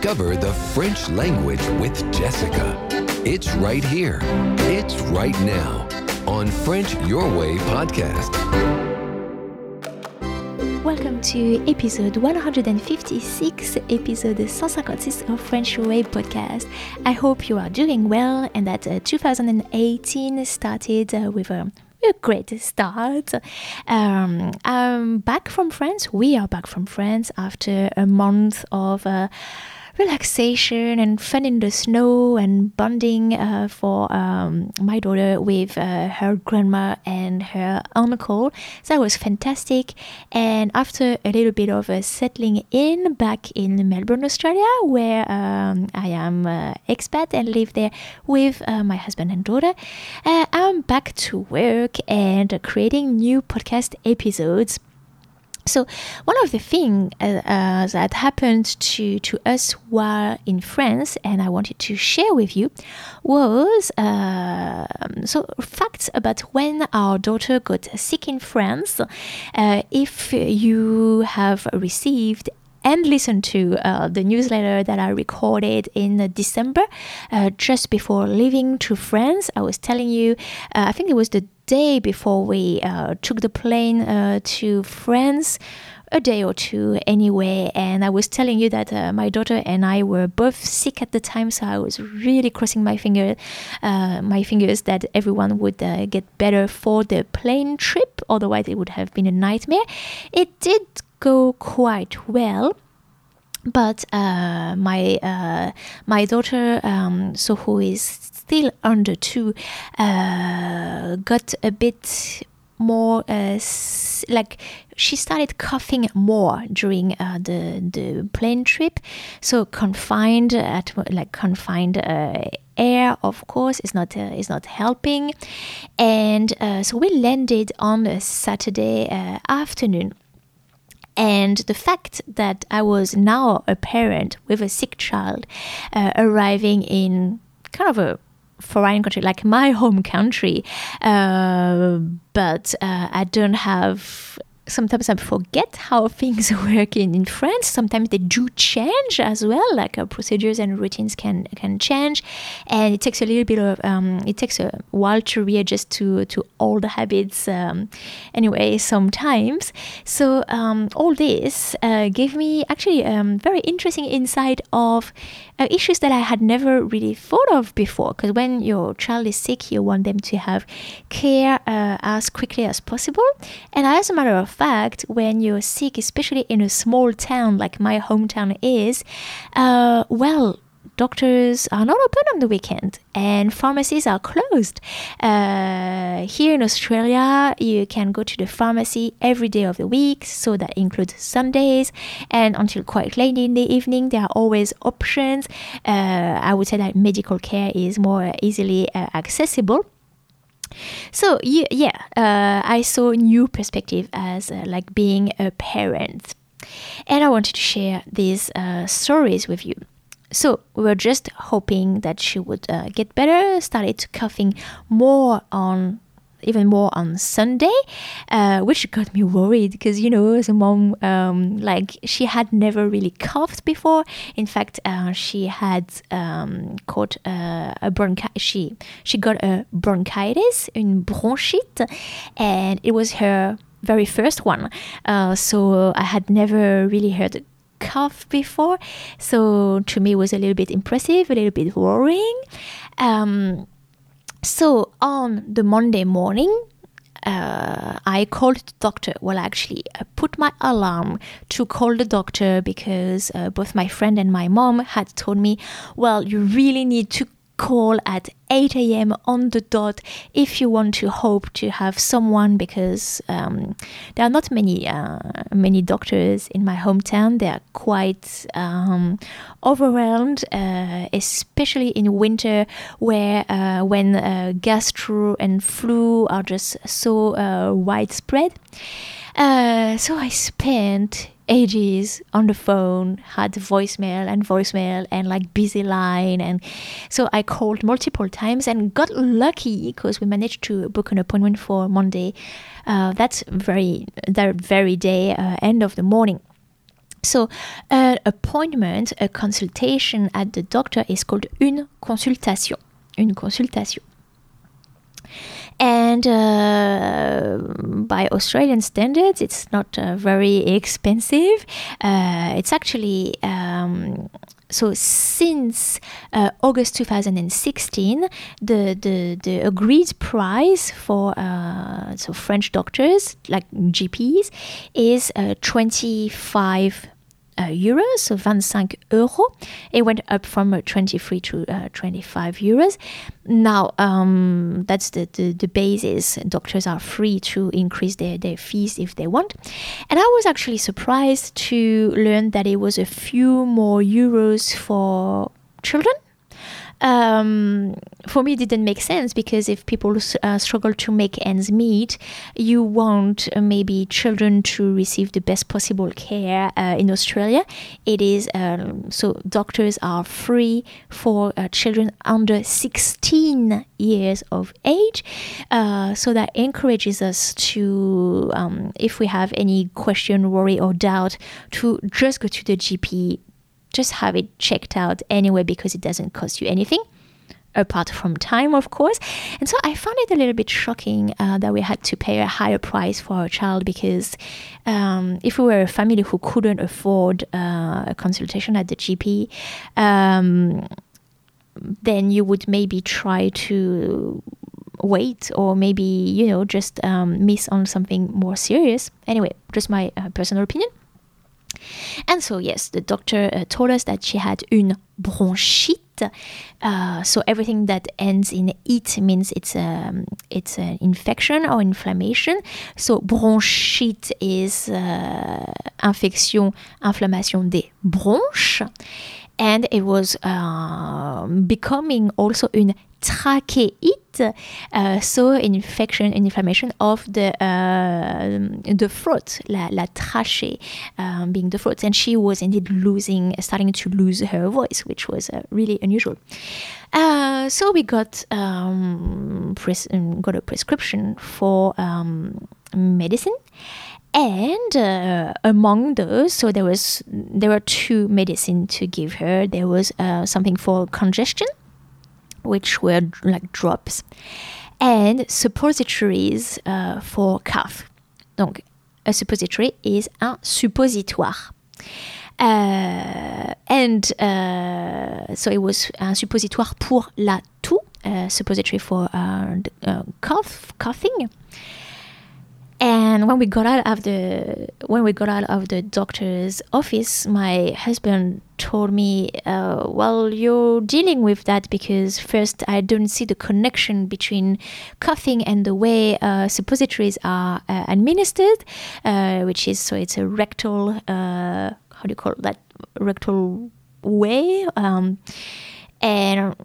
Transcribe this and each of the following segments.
Discover the French language with Jessica. It's right here. It's right now on French Your Way podcast. Welcome to episode 156, episode 156 of French Your Way podcast. I hope you are doing well and that uh, 2018 started uh, with a a great start. Um, I'm back from France. We are back from France after a month of. Uh, relaxation and fun in the snow and bonding uh, for um, my daughter with uh, her grandma and her uncle. So that was fantastic. And after a little bit of uh, settling in back in Melbourne, Australia, where um, I am expat and live there with uh, my husband and daughter, uh, I'm back to work and creating new podcast episodes so one of the things uh, uh, that happened to, to us while in France, and I wanted to share with you, was uh, so facts about when our daughter got sick in France. Uh, if you have received and listen to uh, the newsletter that I recorded in December, uh, just before leaving to France. I was telling you, uh, I think it was the day before we uh, took the plane uh, to France a day or two anyway. And I was telling you that uh, my daughter and I were both sick at the time, so I was really crossing my finger, uh, my fingers that everyone would uh, get better for the plane trip. Otherwise, it would have been a nightmare. It did go quite well but uh, my uh, my daughter, um, so who is still under two, uh, got a bit more uh, like she started coughing more during uh, the the plane trip. So confined at like confined uh, air, of course, is not is not helping, and so we landed on a Saturday afternoon and the fact that I was now a parent with a sick child uh, arriving in kind of a foreign country like my home country, uh, but uh, I don't have sometimes I forget how things work in, in France. Sometimes they do change as well, like uh, procedures and routines can can change, and it takes a little bit of um, it takes a while to readjust to to old habits. Um, anyway, sometimes. So um, all this uh, gave me actually um, very interesting insight of uh, issues that I had never really thought of before. Because when your child is sick, you want them to have care uh, as quickly as possible. And as a matter of fact, when you're sick, especially in a small town like my hometown is, uh, well, doctors are not open on the weekend and pharmacies are closed. Uh, here in Australia, you can go to the pharmacy every day of the week, so that includes Sundays, and until quite late in the evening, there are always options. Uh, I would say that medical care is more easily uh, accessible. So yeah, uh, I saw new perspective as uh, like being a parent, and I wanted to share these uh, stories with you. So we were just hoping that she would uh, get better, started coughing more on even more on Sunday, uh, which got me worried because you know, as a mom, um, like she had never really coughed before. In fact, uh, she had um, caught a bronchitis. She she got a bronchitis, une bronchite, and it was her very first one. Uh, so I had never really heard a cough before. So to me, it was a little bit impressive, a little bit worrying. Um, so on the Monday morning, uh, I called the doctor. Well, actually, I put my alarm to call the doctor because uh, both my friend and my mom had told me, well, you really need to call at 8 a.m. on the dot if you want to hope to have someone because um, there are not many uh, many doctors in my hometown. They are quite um, overwhelmed, uh, especially in winter, where uh, when uh, gastro and flu are just so uh, widespread. Uh, so I spent ages on the phone, had voicemail and voicemail and like busy line. And so I called multiple times and got lucky because we managed to book an appointment for Monday. Uh, that's very, that very day, uh, end of the morning. So, an appointment, a consultation at the doctor is called une consultation. Une consultation. And uh, by Australian standards, it's not uh, very expensive. Uh, it's actually um, so since uh, August 2016, the, the, the agreed price for uh, so French doctors like GPs is uh, 25 uh, euros, so 25 euros. It went up from uh, 23 to uh, 25 euros. Now, um, that's the, the, the basis. Doctors are free to increase their, their fees if they want. And I was actually surprised to learn that it was a few more euros for children um, for me, it didn't make sense because if people uh, struggle to make ends meet, you want uh, maybe children to receive the best possible care uh, in Australia. It is um, so doctors are free for uh, children under 16 years of age. Uh, so that encourages us to, um, if we have any question, worry, or doubt, to just go to the GP just have it checked out anyway because it doesn't cost you anything apart from time, of course. And so I found it a little bit shocking uh, that we had to pay a higher price for our child because um, if we were a family who couldn't afford uh, a consultation at the GP, um, then you would maybe try to wait or maybe, you know, just um, miss on something more serious. Anyway, just my uh, personal opinion. And so, yes, the doctor uh, told us that she had une bronchite. Uh, so everything that ends in it means it's a um, it's an infection or inflammation. So bronchite is uh, infection, inflammation des bronches, and it was uh, becoming also une trachéite, uh, so infection, an inflammation of the uh, the throat, la, la trachée, um, being the throat, and she was indeed losing, starting to lose her voice, which was uh, really unusual. Uh, so we got um, pres- got a prescription for um, medicine and uh, among those so there was there were two medicine to give her there was uh, something for congestion which were like drops, and suppositories uh, for cough. Donc, a suppository is un suppositoire. Uh, and uh, so it was un suppositoire pour la toux, a suppository for uh, uh cough, coughing. And when we got out of the when we got out of the doctor's office, my husband told me, uh, "Well, you're dealing with that because first, I don't see the connection between coughing and the way uh, suppositories are uh, administered, uh, which is so it's a rectal uh, how do you call that rectal way." Um, and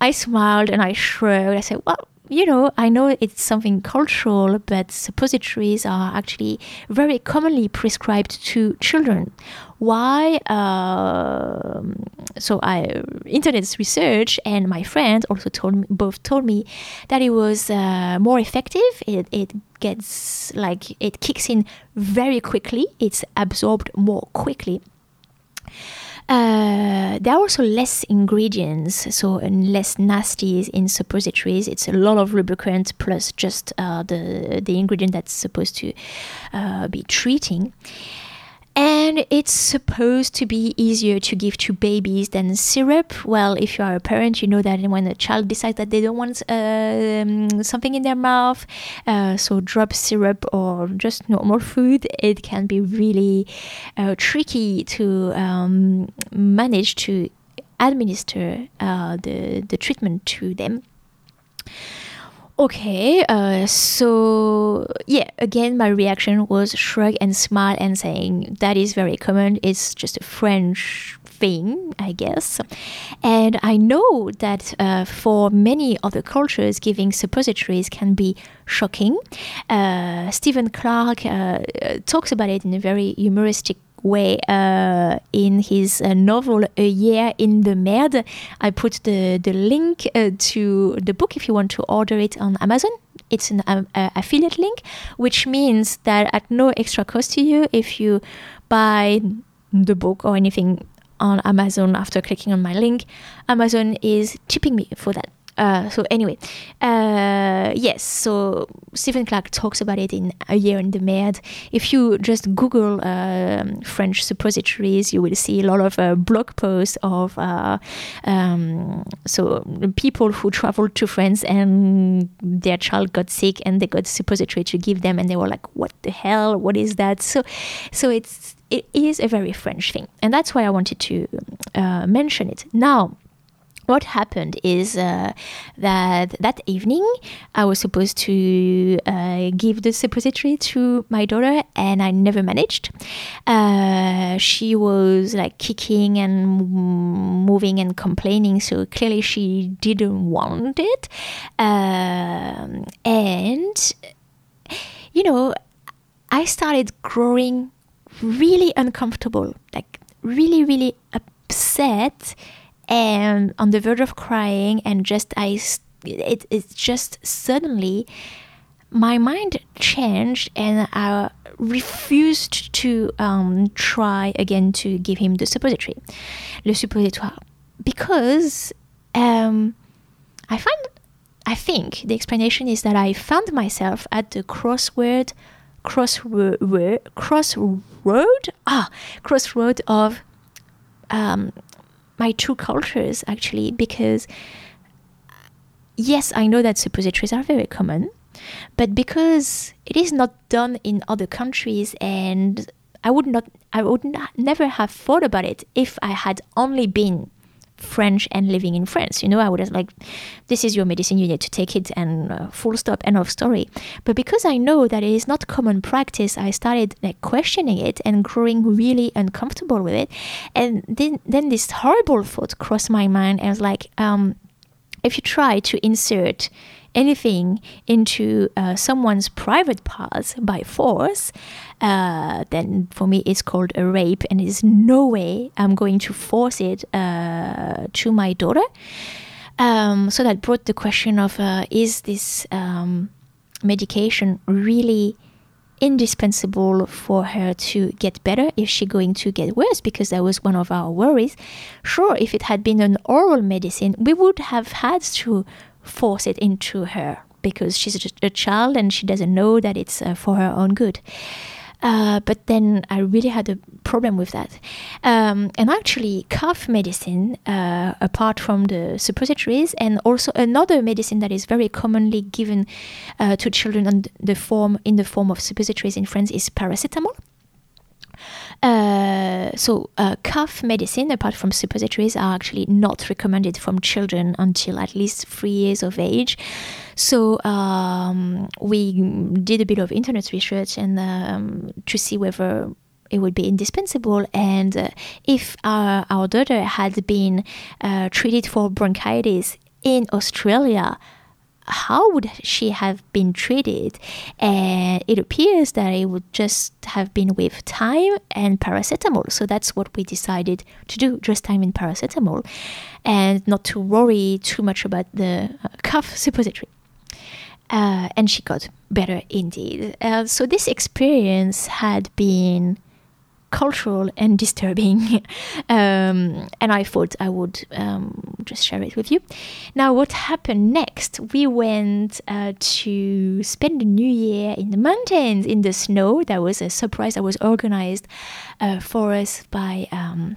I smiled and I shrugged. I said, "Well." You know, I know it's something cultural, but suppositories are actually very commonly prescribed to children. Why? Uh, so I internet research, and my friends also told me, both told me that it was uh, more effective. It, it gets like it kicks in very quickly. It's absorbed more quickly. Uh, there are also less ingredients, so less nasties in suppositories. It's a lot of lubricant plus just uh, the the ingredient that's supposed to uh, be treating. And it's supposed to be easier to give to babies than syrup. Well, if you are a parent, you know that when a child decides that they don't want um, something in their mouth, uh, so drop syrup or just normal food, it can be really uh, tricky to um, manage to administer uh, the, the treatment to them. Okay, uh, so yeah, again, my reaction was shrug and smile and saying that is very common. It's just a French thing, I guess. And I know that uh, for many other cultures, giving suppositories can be shocking. Uh, Stephen Clarke uh, talks about it in a very humoristic way uh, in his uh, novel A Year in the Merde. I put the, the link uh, to the book if you want to order it on Amazon. It's an um, affiliate link, which means that at no extra cost to you, if you buy the book or anything on Amazon after clicking on my link, Amazon is tipping me for that. Uh, so anyway, uh, yes. So Stephen Clarke talks about it in A Year in the Merde. If you just Google uh, French suppositories, you will see a lot of uh, blog posts of uh, um, so people who traveled to France and their child got sick and they got suppository to give them, and they were like, "What the hell? What is that?" So, so it's it is a very French thing, and that's why I wanted to mention it now what happened is uh, that that evening I was supposed to uh, give the suppository to my daughter, and I never managed. Uh, she was like kicking and moving and complaining, so clearly she didn't want it. Um, and you know, I started growing really uncomfortable, like really, really upset and on the verge of crying and just I it, it's just suddenly my mind changed and I refused to um, try again to give him the suppository, le suppositoire, because um, I find I think the explanation is that I found myself at the crossword crossroad crossroad ah crossroad of um, my two cultures actually because yes i know that suppositories are very common but because it is not done in other countries and i would not i would not, never have thought about it if i had only been French and living in France. You know, I would have like, this is your medicine, you need to take it, and uh, full stop, end of story. But because I know that it is not common practice, I started like questioning it and growing really uncomfortable with it. And then, then this horrible thought crossed my mind. I was like, um, if you try to insert anything into uh, someone's private parts by force, uh, then for me it's called a rape, and there's no way I'm going to force it uh, to my daughter. Um, so that brought the question of uh, is this um, medication really indispensable for her to get better? Is she going to get worse? Because that was one of our worries. Sure if it had been an oral medicine we would have had to force it into her because she's a, child and she doesn't know that it's uh, for her own good. Uh, but then I really had a problem with that. Um, and actually, cough medicine, uh, apart from the suppositories, and also another medicine that is very commonly given uh, to children the form in the form of suppositories in France is paracetamol. Uh, so, uh, cough medicine, apart from suppositories, are actually not recommended from children until at least three years of age. So, um, we did a bit of internet research and um, to see whether it would be indispensable. And uh, if our, our daughter had been uh, treated for bronchitis in Australia, how would she have been treated? And it appears that it would just have been with Thyme and paracetamol. So that's what we decided to do, just Thyme and paracetamol, and not to worry too much about the uh, cough suppository. Uh, and she got better indeed. Uh, so this experience had been cultural and disturbing. um, and I thought I would um, just share it with you. Now, what happened next? We went uh, to spend the new year in the mountains in the snow. That was a surprise that was organized uh, for us by. Um,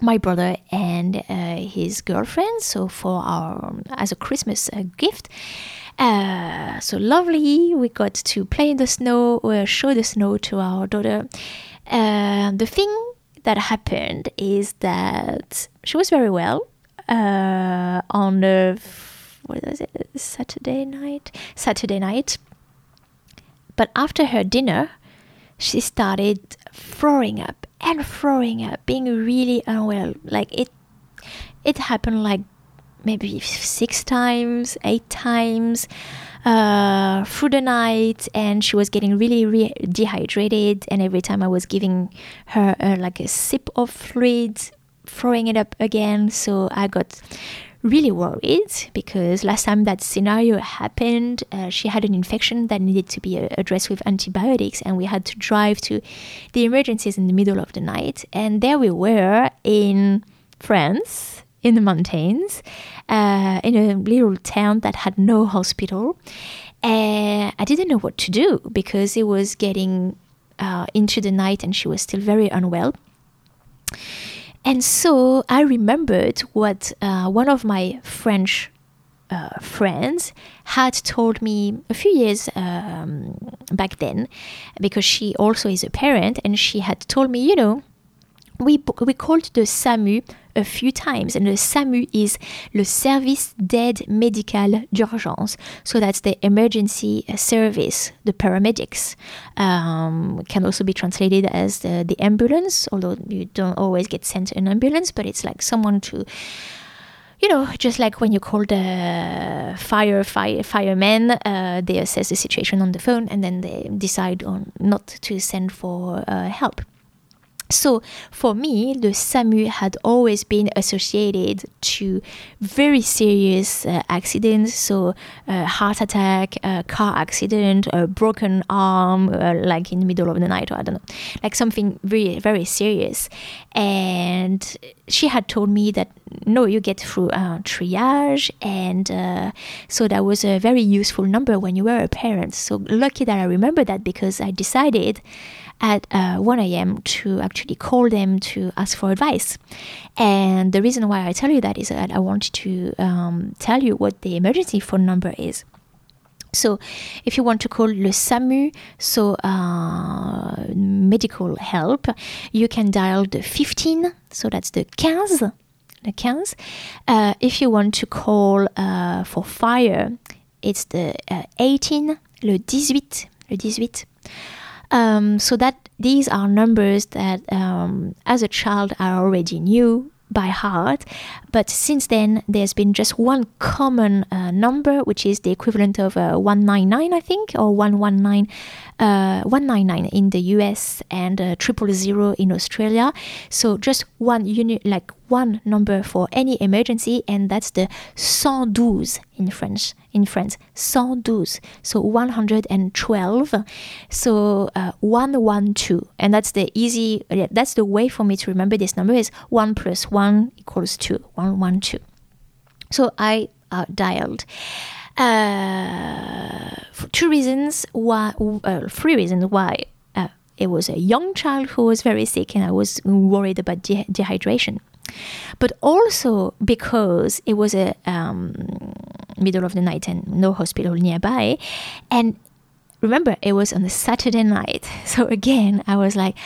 my brother and uh, his girlfriend so for our as a christmas uh, gift uh, so lovely we got to play in the snow or show the snow to our daughter uh, the thing that happened is that she was very well uh, on the it Saturday night? Saturday night. But after her dinner she started throwing up and throwing up being really unwell. Like it it happened like maybe six times eight times uh, through the night and she was getting really re- dehydrated and every time i was giving her uh, like a sip of fluid throwing it up again so i got really worried because last time that scenario happened, uh, she had an infection that needed to be uh, addressed with antibiotics, and we had to drive to the emergencies in the middle of the night. And there we were in France, in the mountains, uh, in a little town that had no hospital. And I didn't know what to do because it was getting uh, into the night and she was still very unwell. And so I remembered what uh, one of my French uh, friends had told me a few years um, back then, because she also is a parent, and she had told me, you know, we, we called the SAMU a few times. And the SAMU is le Service d'aide médicale d'urgence. So that's the emergency service, the paramedics. Um, can also be translated as the, the ambulance, although you don't always get sent an ambulance, but it's like someone to you know, just like when you call the fire, fire firemen, uh, they assess the situation on the phone and then they decide on not to send for uh, help. So for me, the SAMU had always been associated to very serious uh, accidents, so uh, heart attack, uh, car accident, a broken arm, uh, like in the middle of the night, or I don't know, like something very very serious. And she had told me that no, you get through uh, triage, and uh, so that was a very useful number when you were a parent. So lucky that I remember that because I decided at uh, 1 a.m. to actually call them to ask for advice. And the reason why I tell you that is that I wanted to um, tell you what the emergency phone number is. So, if you want to call le SAMU, so uh, medical help, you can dial the 15, so that's the 15, the 15. Uh, if you want to call uh, for fire, it's the uh, 18, le 18, le 18. Um, so that these are numbers that um, as a child I already knew by heart, but since then there's been just one common uh, number, which is the equivalent of uh, 199, I think, or 119 uh, 199 in the US and uh, triple zero in Australia. So just one unit, like one number for any emergency, and that's the 112 in French. In France, 112, so 112. So uh, 112, and that's the easy. That's the way for me to remember this number is one plus one equals two. 112. So I uh, dialed. Uh, for two reasons why, uh, three reasons why uh, it was a young child who was very sick and I was worried about de- dehydration. But also because it was a um, middle of the night and no hospital nearby. And remember, it was on a Saturday night. So again, I was like,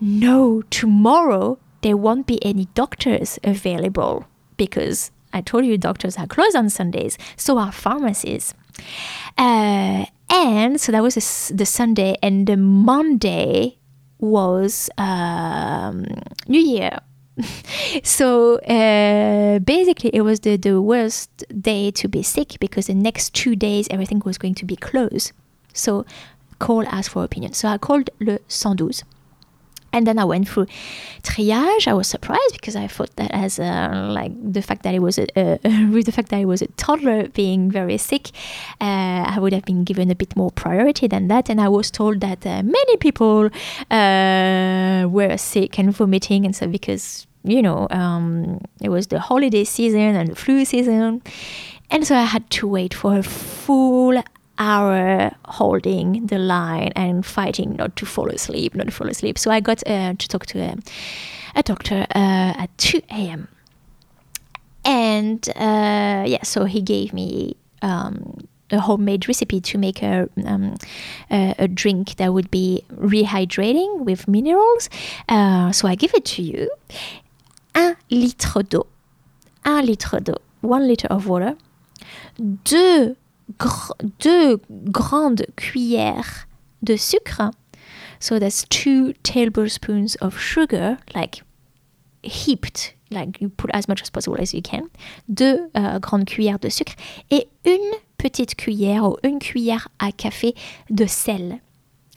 no, tomorrow there won't be any doctors available because I told you doctors are closed on Sundays, so are pharmacies. Uh, and so that was a, the Sunday, and the Monday was um, New Year. so uh, basically, it was the, the worst day to be sick because the next two days everything was going to be closed. So call, ask for opinion. So I called le 112. And then I went through triage. I was surprised because I thought that as a, like the fact that it was a, with the fact that it was a toddler being very sick, uh, I would have been given a bit more priority than that. And I was told that uh, many people uh, were sick and vomiting and so because you know um, it was the holiday season and the flu season. And so I had to wait for a full hour holding the line and fighting not to fall asleep, not to fall asleep. So I got uh, to talk to a, a doctor uh, at 2 a.m. And uh, yeah, so he gave me um, a homemade recipe to make a, um, a, a, drink that would be rehydrating with minerals. Uh, so I give it to you. Un litre d'eau. Un litre d'eau. One liter of water. Deux gr deux grandes cuillères de sucre. So that's two tablespoons of sugar, like heaped, like you put as much as possible as you can. Deux uh, grandes cuillères de sucre et une petite cuillère ou une cuillère à café de sel.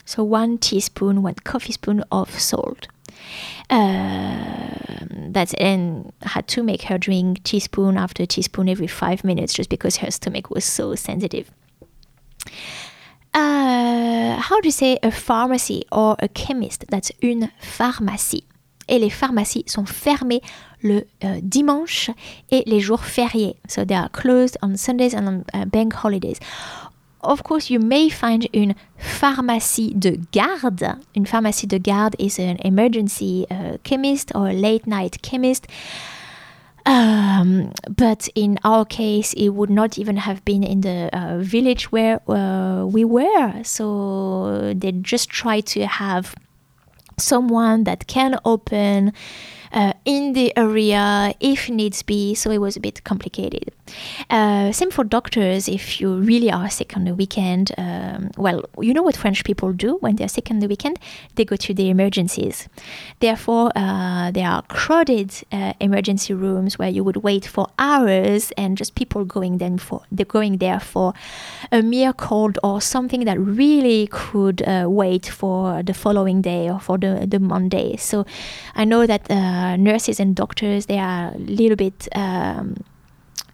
So one teaspoon, one coffee spoon of salt. Uh, that and had to make her drink teaspoon after teaspoon every five minutes just because her stomach was so sensitive. Uh, how do you say a pharmacy or a chemist? That's une pharmacie. Et les pharmacies sont fermées le uh, dimanche et les jours fériés. So they are closed on Sundays and on uh, bank holidays. Of course, you may find une pharmacie de garde. Une pharmacie de garde is an emergency uh, chemist or late night chemist. Um, but in our case, it would not even have been in the uh, village where uh, we were. So they just try to have someone that can open uh, in the area if needs be. So it was a bit complicated. Uh, same for doctors. If you really are sick on the weekend, um, well, you know what French people do when they're sick on the weekend? They go to the emergencies. Therefore, uh, there are crowded uh, emergency rooms where you would wait for hours and just people going then for they're going there for a mere cold or something that really could uh, wait for the following day or for the the Monday. So I know that uh, nurses and doctors they are a little bit. Um,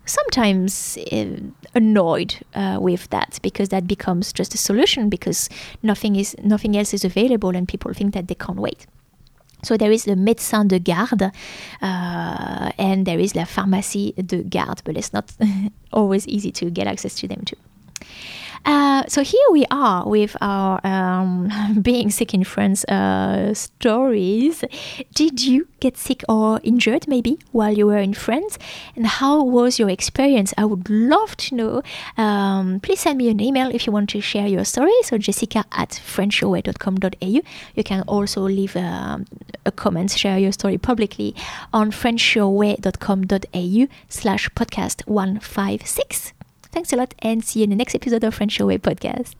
sometimes uh, annoyed uh, with that because that becomes just a solution because nothing is nothing else is available and people think that they can't wait. So there is the médecin de garde uh, and there is la pharmacie de garde, but it's not always easy to get access to them too. Uh, so here we are with our um, being sick in France uh, stories. Did you get sick or injured maybe while you were in France? And how was your experience? I would love to know. Um, please send me an email if you want to share your story. So jessica at frenchyourway.com.au. You can also leave um, a comment, share your story publicly on frenchyourway.com.au slash podcast 156. Thanks a lot and see you in the next episode of French Your Way podcast.